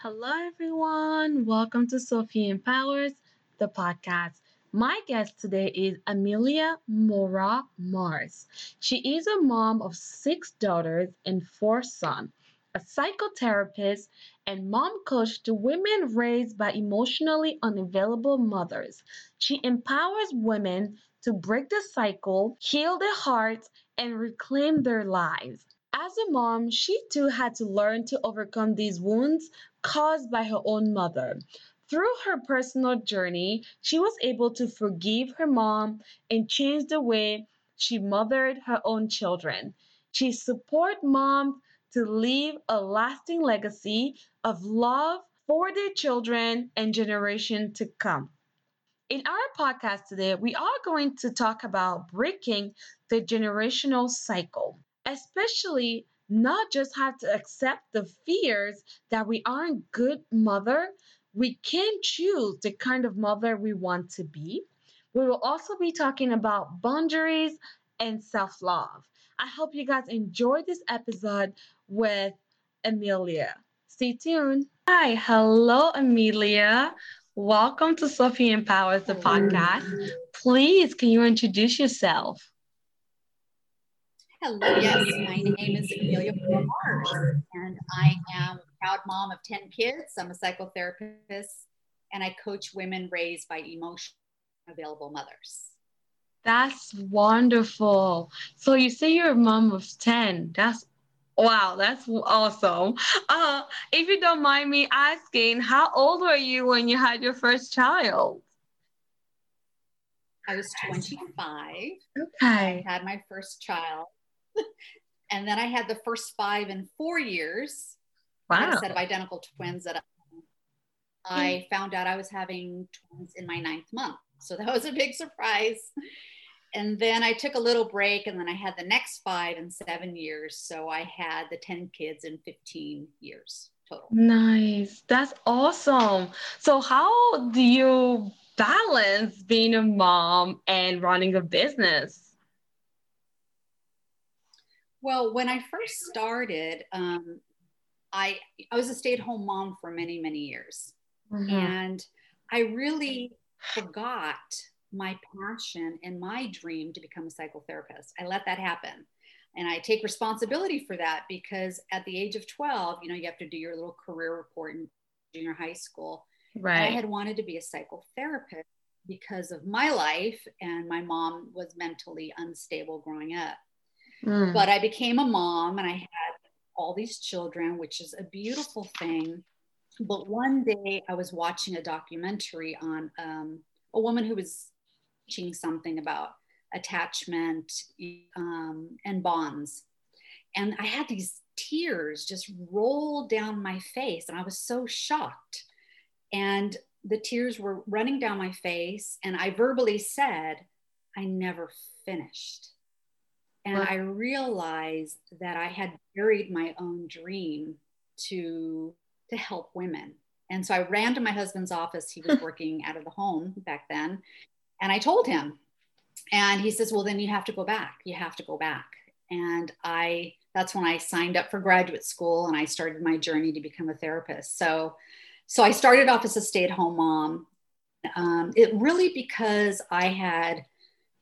Hello, everyone. Welcome to Sophie Empowers, the podcast. My guest today is Amelia Mora Mars. She is a mom of six daughters and four sons, a psychotherapist, and mom coach to women raised by emotionally unavailable mothers. She empowers women to break the cycle, heal their hearts, and reclaim their lives. As a mom, she too had to learn to overcome these wounds caused by her own mother. Through her personal journey, she was able to forgive her mom and change the way she mothered her own children. She supports moms to leave a lasting legacy of love for their children and generation to come. In our podcast today, we are going to talk about breaking the generational cycle, especially not just have to accept the fears that we aren't good mother, we can choose the kind of mother we want to be. We will also be talking about boundaries and self-love. I hope you guys enjoy this episode with Amelia. Stay tuned. Hi, hello, Amelia. Welcome to Sophie Empowers, the podcast. Please, can you introduce yourself? Hello, yes, my name is Amelia Mars, and I am a proud mom of 10 kids. I'm a psychotherapist, and I coach women raised by emotionally available mothers. That's wonderful. So you say you're a mom of 10. That's Wow, that's awesome. Uh, if you don't mind me asking, how old were you when you had your first child? I was 25. Okay. I had my first child. and then I had the first five in four years. Wow. a set of identical twins that I hmm. found out I was having twins in my ninth month. So that was a big surprise and then I took a little break and then I had the next five and seven years. So I had the 10 kids in 15 years total. Nice. That's awesome. So, how do you balance being a mom and running a business? Well, when I first started, um, I I was a stay-at-home mom for many many years, mm-hmm. and I really forgot my passion and my dream to become a psychotherapist. I let that happen. And I take responsibility for that because at the age of 12, you know, you have to do your little career report in junior high school. Right. And I had wanted to be a psychotherapist because of my life, and my mom was mentally unstable growing up. Mm. But I became a mom and I had all these children, which is a beautiful thing. But one day I was watching a documentary on um, a woman who was teaching something about attachment um, and bonds. And I had these tears just roll down my face, and I was so shocked. And the tears were running down my face, and I verbally said, I never finished. And I realized that I had buried my own dream to, to help women. And so I ran to my husband's office. He was working out of the home back then. And I told him, and he says, Well, then you have to go back. You have to go back. And I, that's when I signed up for graduate school and I started my journey to become a therapist. So, so I started off as a stay at home mom. Um, it really because I had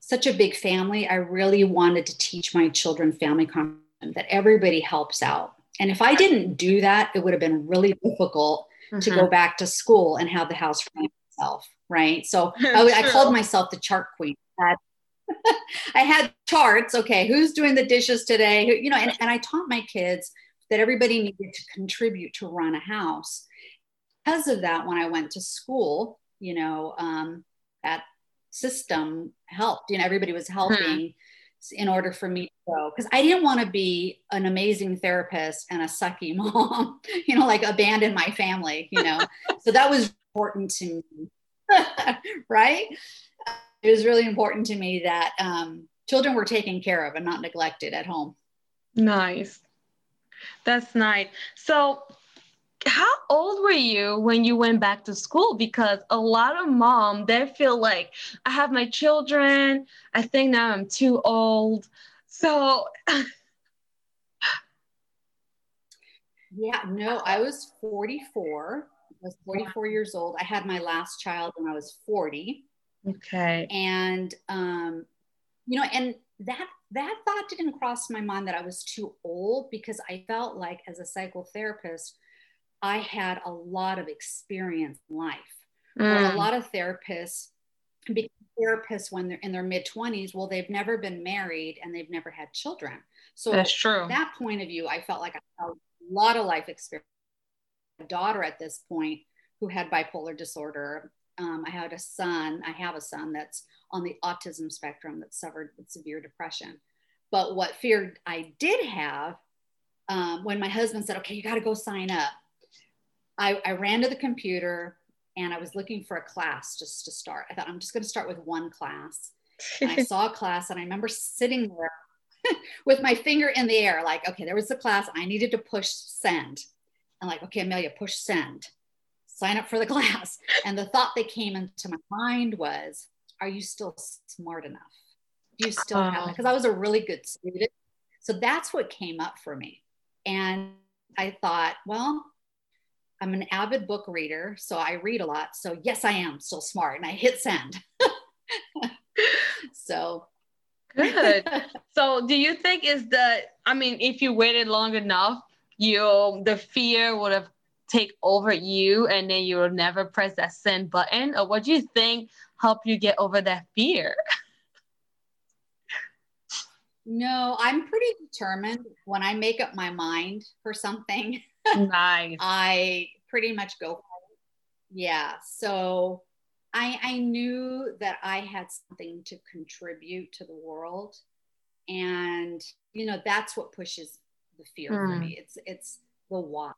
such a big family, I really wanted to teach my children family content that everybody helps out. And if I didn't do that, it would have been really difficult mm-hmm. to go mm-hmm. back to school and have the house for myself right? So I, I, called myself the chart queen. I had charts. Okay, who's doing the dishes today? Who, you know, and, and I taught my kids that everybody needed to contribute to run a house. Because of that, when I went to school, you know, um, that system helped. You know, everybody was helping. Hmm in order for me to go because I didn't want to be an amazing therapist and a sucky mom, you know, like abandon my family, you know. so that was important to me. right? It was really important to me that um, children were taken care of and not neglected at home. Nice. That's nice. So, how old were you when you went back to school? Because a lot of mom they feel like I have my children. I think now I'm too old. So Yeah, no, I was 44. I was 44 years old. I had my last child when I was 40. Okay. And um, you know, and that that thought didn't cross my mind that I was too old because I felt like as a psychotherapist, I had a lot of experience in life. Mm. a lot of therapists become therapists when they're in their mid 20s, well, they've never been married and they've never had children. So that's true. that point of view, I felt like I had a lot of life experience. A daughter at this point who had bipolar disorder. Um, I had a son. I have a son that's on the autism spectrum that suffered with severe depression. But what fear I did have um, when my husband said, "Okay, you got to go sign up," I, I ran to the computer and I was looking for a class just to start. I thought I'm just going to start with one class. And I saw a class and I remember sitting there with my finger in the air, like, okay, there was the class. I needed to push send. And like, okay, Amelia, push send, sign up for the class. And the thought that came into my mind was, are you still smart enough? Do you still have it? Because I was a really good student. So that's what came up for me. And I thought, well, I'm an avid book reader, so I read a lot. So yes, I am still smart, and I hit send. so good. so do you think is the? I mean, if you waited long enough, you the fear would have take over you, and then you will never press that send button, or what do you think help you get over that fear? No, I'm pretty determined when I make up my mind for something. Nice. I pretty much go Yeah. So I I knew that I had something to contribute to the world. And you know, that's what pushes the fear mm. for hmm. me. It's it's the why.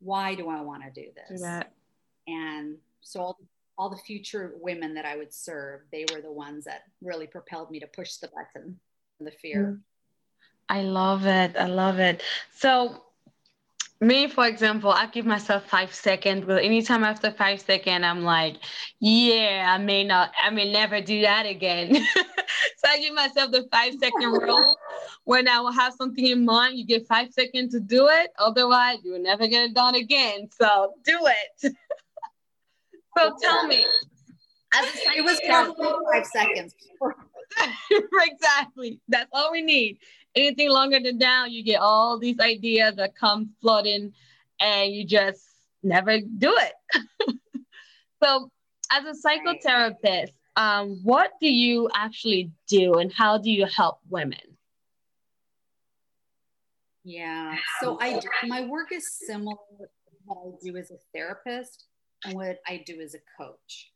Why do I want to do this? Do and so all, all the future women that I would serve, they were the ones that really propelled me to push the button, the fear. Hmm. I love it. I love it. So me for example i give myself five seconds but anytime after five seconds i'm like yeah i may not i may never do that again. So i give myself the five second rule. When i will have something in mind you get five seconds to do it. Otherwise you will never get it done again. So do it. So tell me. As it was probably five seconds. Exactly. That's all we need anything longer than that, you get all these ideas that come flooding and you just never do it. so, as a psychotherapist, um, what do you actually do and how do you help women? Yeah, so I my work is similar to what I do as a therapist and what I do as a coach.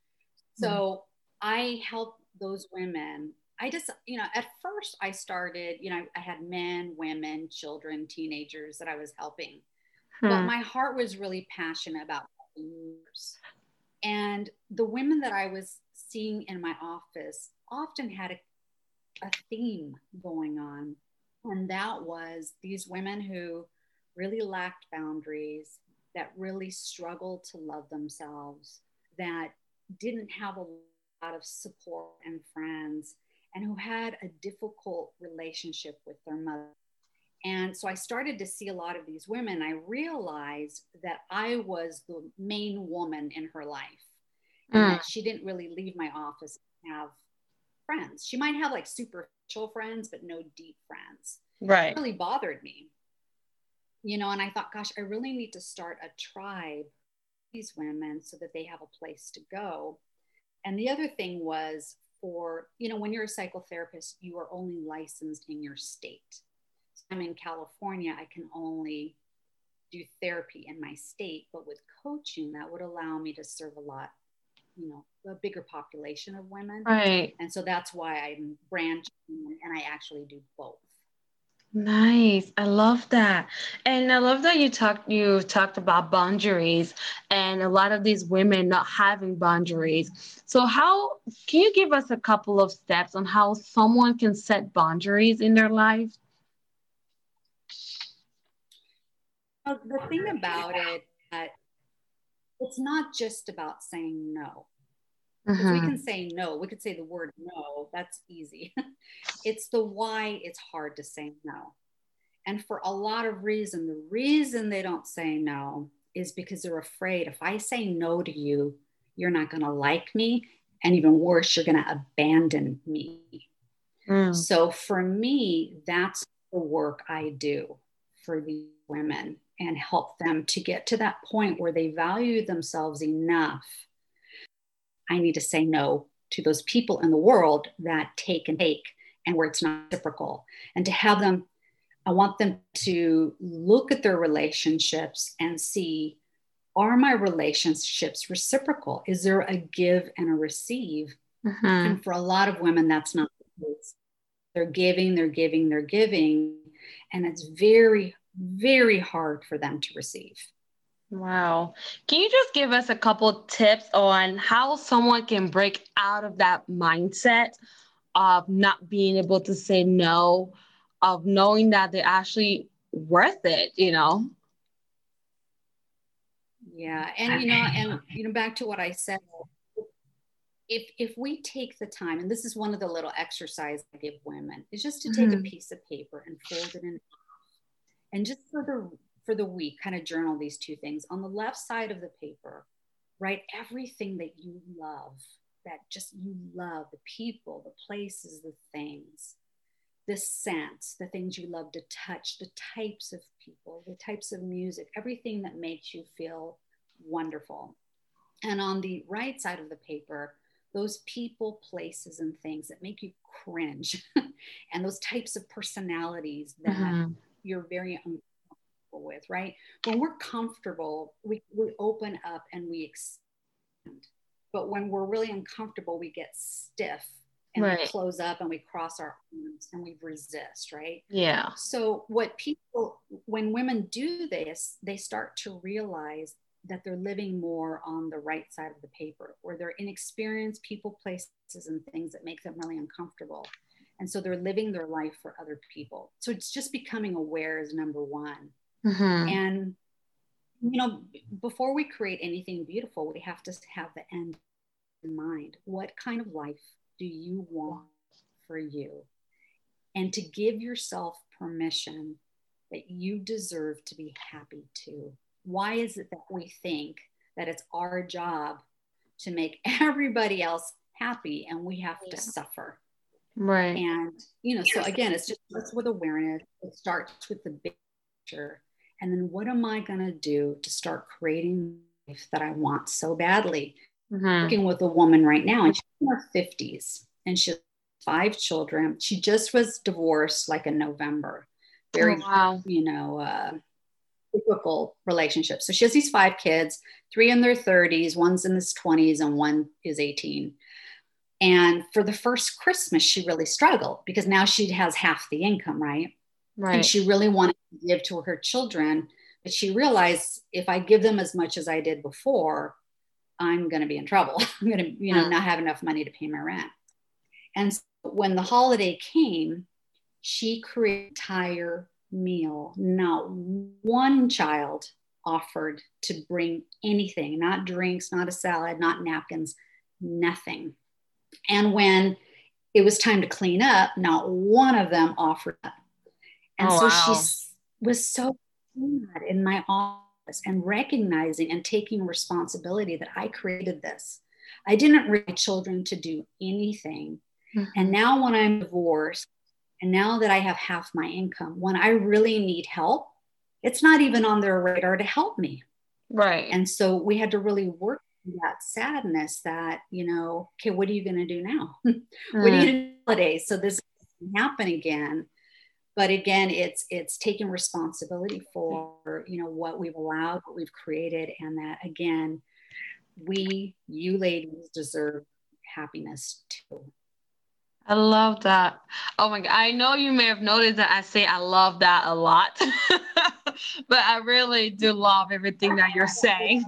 So mm-hmm. I help those women I just, you know, at first I started, you know, I had men, women, children, teenagers that I was helping. Hmm. But my heart was really passionate about years. And the women that I was seeing in my office often had a, a theme going on. And that was these women who really lacked boundaries, that really struggled to love themselves, that didn't have a lot of support and friends and who had a difficult relationship with their mother. And so I started to see a lot of these women. I realized that I was the main woman in her life. And mm. that she didn't really leave my office and have friends. She might have like superficial friends, but no deep friends. Right. It really bothered me. You know, and I thought, gosh, I really need to start a tribe these women so that they have a place to go. And the other thing was for, you know, when you're a psychotherapist, you are only licensed in your state. So I'm in California, I can only do therapy in my state, but with coaching, that would allow me to serve a lot, you know, a bigger population of women. Right. And so that's why I'm branching and I actually do both. Nice. I love that. And I love that you talked you talked about boundaries and a lot of these women not having boundaries. So how can you give us a couple of steps on how someone can set boundaries in their life? Well, the thing about it that it's not just about saying no. Mm-hmm. We can say no. We could say the word no. That's easy. it's the why it's hard to say no. And for a lot of reason, the reason they don't say no is because they're afraid if I say no to you, you're not going to like me. And even worse, you're going to abandon me. Mm. So for me, that's the work I do for these women and help them to get to that point where they value themselves enough. I need to say no to those people in the world that take and take and where it's not reciprocal. And to have them, I want them to look at their relationships and see are my relationships reciprocal? Is there a give and a receive? Mm-hmm. And for a lot of women, that's not the case. They're giving, they're giving, they're giving. And it's very, very hard for them to receive. Wow. Can you just give us a couple tips on how someone can break out of that mindset of not being able to say no, of knowing that they're actually worth it, you know? Yeah. And you know, and you know, back to what I said, if if we take the time, and this is one of the little exercises I give women, is just to take mm-hmm. a piece of paper and fold it in and just for the for the week, kind of journal these two things. On the left side of the paper, write everything that you love, that just you love, the people, the places, the things, the scents, the things you love to touch, the types of people, the types of music, everything that makes you feel wonderful. And on the right side of the paper, those people, places, and things that make you cringe, and those types of personalities that mm-hmm. you're very uncomfortable with, right? When we're comfortable, we, we open up and we expand. But when we're really uncomfortable, we get stiff and right. we close up and we cross our arms and we resist, right? Yeah. So, what people, when women do this, they start to realize that they're living more on the right side of the paper, where they're inexperienced people, places, and things that make them really uncomfortable. And so they're living their life for other people. So it's just becoming aware is number one. Mm-hmm. And, you know, before we create anything beautiful, we have to have the end in mind. What kind of life do you want for you? And to give yourself permission that you deserve to be happy too. Why is it that we think that it's our job to make everybody else happy and we have to suffer? Right. And, you know, so again, it's just starts with awareness. It starts with the big picture. And then what am I going to do to start creating life that I want so badly? Mm-hmm. Working with a woman right now, and she's in her 50s, and she has five children. She just was divorced like in November. Very, oh, wow. you know, uh, typical relationship. So she has these five kids, three in their 30s, one's in his 20s, and one is 18. And for the first Christmas, she really struggled because now she has half the income, right? Right. And she really wanted to give to her children, but she realized if I give them as much as I did before, I'm going to be in trouble. I'm going to, you know, not have enough money to pay my rent. And so when the holiday came, she created an entire meal. Not one child offered to bring anything, not drinks, not a salad, not napkins, nothing. And when it was time to clean up, not one of them offered up. And oh, so wow. she was so sad in my office and recognizing and taking responsibility that I created this. I didn't raise children to do anything. Mm-hmm. And now, when I'm divorced, and now that I have half my income, when I really need help, it's not even on their radar to help me. Right. And so we had to really work that sadness that, you know, okay, what are you going to do now? mm. what are you going to do holidays? So this happen again but again it's it's taking responsibility for you know what we've allowed what we've created and that again we you ladies deserve happiness too I love that. Oh my God. I know you may have noticed that I say I love that a lot, but I really do love everything that you're saying.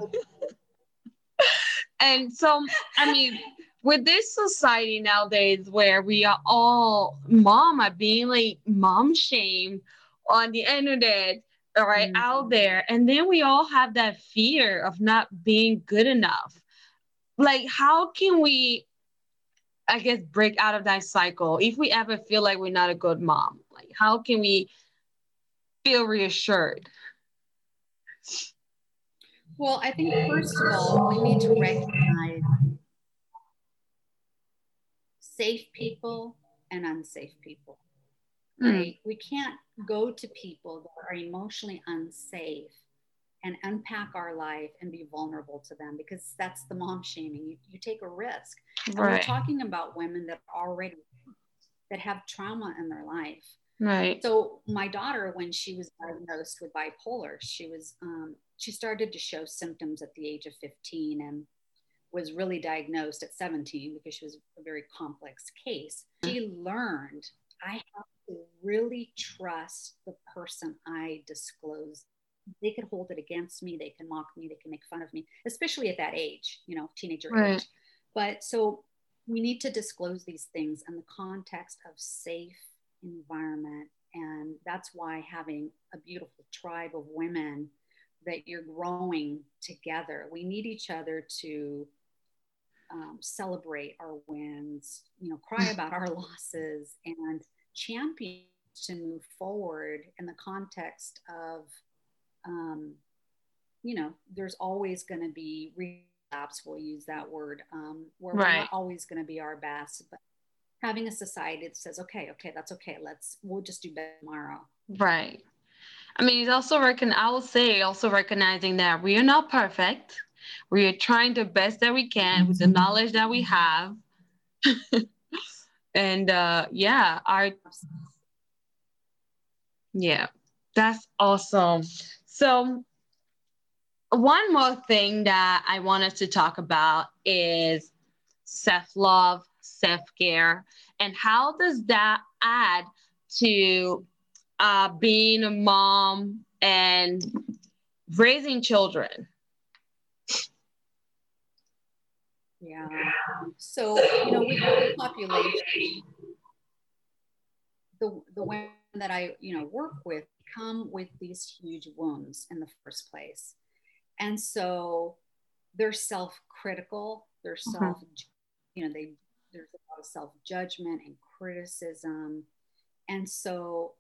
and so, I mean, with this society nowadays where we are all mom are being like mom shamed on the internet right mm-hmm. out there and then we all have that fear of not being good enough like how can we i guess break out of that cycle if we ever feel like we're not a good mom like how can we feel reassured? Well, I think first of all, we need to recognize safe people and unsafe people. Hmm. Right? Mm. We can't go to people that are emotionally unsafe and unpack our life and be vulnerable to them because that's the mom shaming. You, you take a risk. And right. we're talking about women that already that have trauma in their life. Right. So my daughter, when she was diagnosed with bipolar, she was um, she started to show symptoms at the age of 15 and was really diagnosed at 17 because she was a very complex case. She mm-hmm. learned I have to really trust the person I disclose. They could hold it against me, they can mock me, they can make fun of me, especially at that age, you know, teenager right. age. But so we need to disclose these things in the context of safe environment. And that's why having a beautiful tribe of women that you're growing together, we need each other to um, celebrate our wins, you know, cry about our losses and champion to move forward in the context of, um, you know, there's always going to be relapse, we'll use that word, um, where right. we're not always going to be our best, but having a society that says, okay, okay, that's okay. Let's, we'll just do better tomorrow. Right. I mean, it's also reckon. I will say also recognizing that we are not perfect. We are trying the best that we can with the knowledge that we have. and uh yeah, our yeah, that's awesome. So one more thing that I wanted to talk about is self-love, self-care, and how does that add to uh, being a mom and raising children? Yeah. So, you know, with the population, the, the women that I, you know, work with come with these huge wounds in the first place. And so they're self-critical, they're mm-hmm. self, you know, they, there's a lot of self-judgment and criticism. And so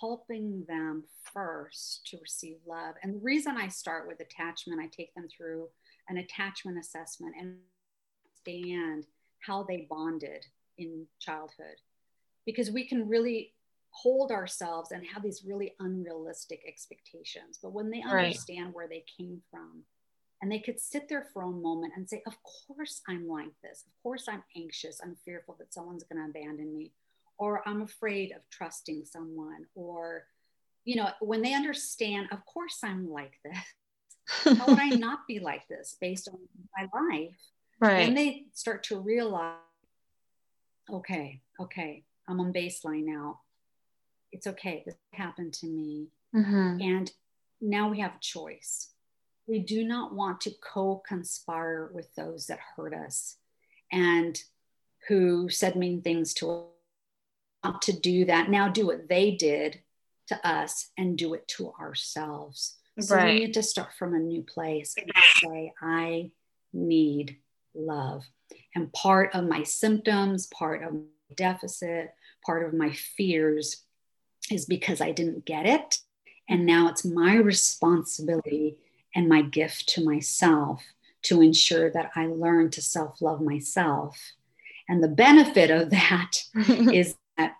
helping them first to receive love. And the reason I start with attachment, I take them through an attachment assessment and understand how they bonded in childhood. Because we can really hold ourselves and have these really unrealistic expectations. But when they understand right. where they came from, and they could sit there for a moment and say, Of course, I'm like this. Of course, I'm anxious. I'm fearful that someone's going to abandon me or I'm afraid of trusting someone, or, you know, when they understand, of course I'm like this. How would I not be like this based on my life? Right. And they start to realize, okay, okay, I'm on baseline now. It's okay. This happened to me. Mm-hmm. And now we have a choice. We do not want to co conspire with those that hurt us and who said mean things to us to do that. Now do what they did to us and do it to ourselves. So right. we need to start from a new place and say, I need love. And part of my symptoms, part of my deficit, part of my fears is because I didn't get it. And now it's my responsibility and my gift to myself to ensure that I learn to self love myself. And the benefit of that is that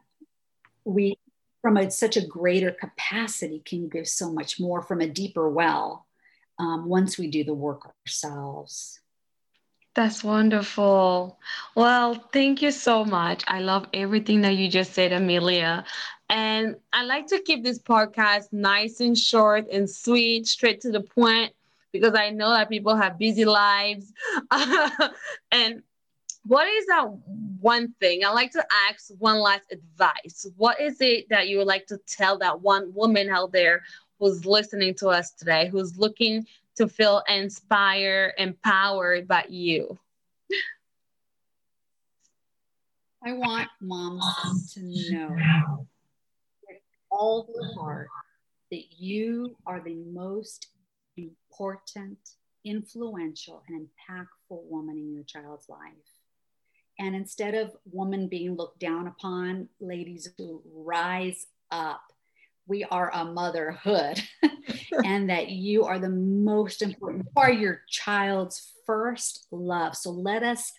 we from a, such a greater capacity can give so much more from a deeper well um, once we do the work ourselves that's wonderful. Well, thank you so much. I love everything that you just said, Amelia. And I like to keep this podcast nice and short and sweet, straight to the point, because I know that people have busy lives. and what is that one thing i like to ask one last advice what is it that you would like to tell that one woman out there who's listening to us today who's looking to feel inspired empowered by you. I want moms to know with all their heart that you are the most important influential and impactful woman in your child's life. And instead of women being looked down upon, ladies who rise up, we are a motherhood and that you are the most important you are your child's first love so let us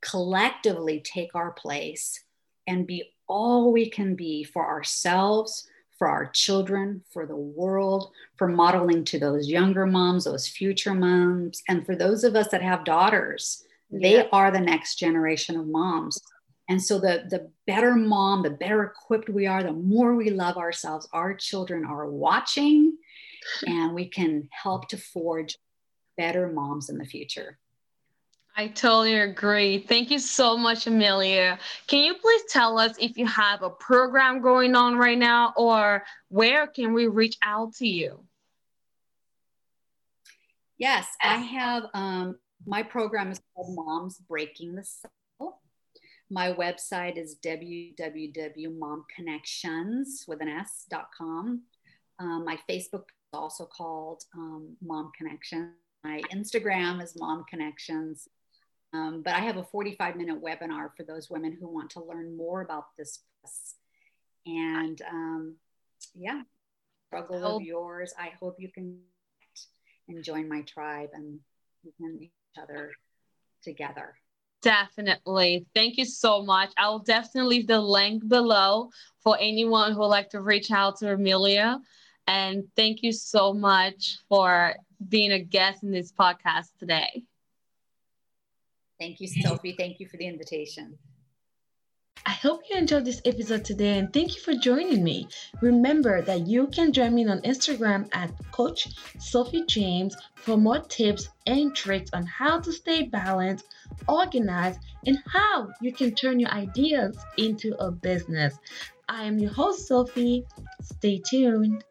collectively take our place and be all we can be for ourselves for our children for the world for modeling to those younger moms those future moms and for those of us that have daughters they yeah. are the next generation of moms and so the the better mom, the better equipped we are, the more we love ourselves, our children are watching and we can help to forge better moms in the future. I totally agree. Thank you so much, Amelia. Can you please tell us if you have a program going on right now or where can we reach out to you? Yes, I have um, my program is called Moms Breaking the Cell. my website is www.momconnections with an s.com. Um, my Facebook also called um, Mom Connection. My Instagram is Mom Connections. Um, but I have a 45 minute webinar for those women who want to learn more about this. And um, yeah, struggle of yours. I hope you can and join my tribe and we can each other together. Definitely. Thank you so much. I will definitely leave the link below for anyone who would like to reach out to Amelia. And thank you so much for being a guest in this podcast today. Thank you, Sophie. Thank you for the invitation. I hope you enjoyed this episode today and thank you for joining me. Remember that you can join me on Instagram at Coach Sophie James for more tips and tricks on how to stay balanced, organized, and how you can turn your ideas into a business. I am your host, Sophie. Stay tuned.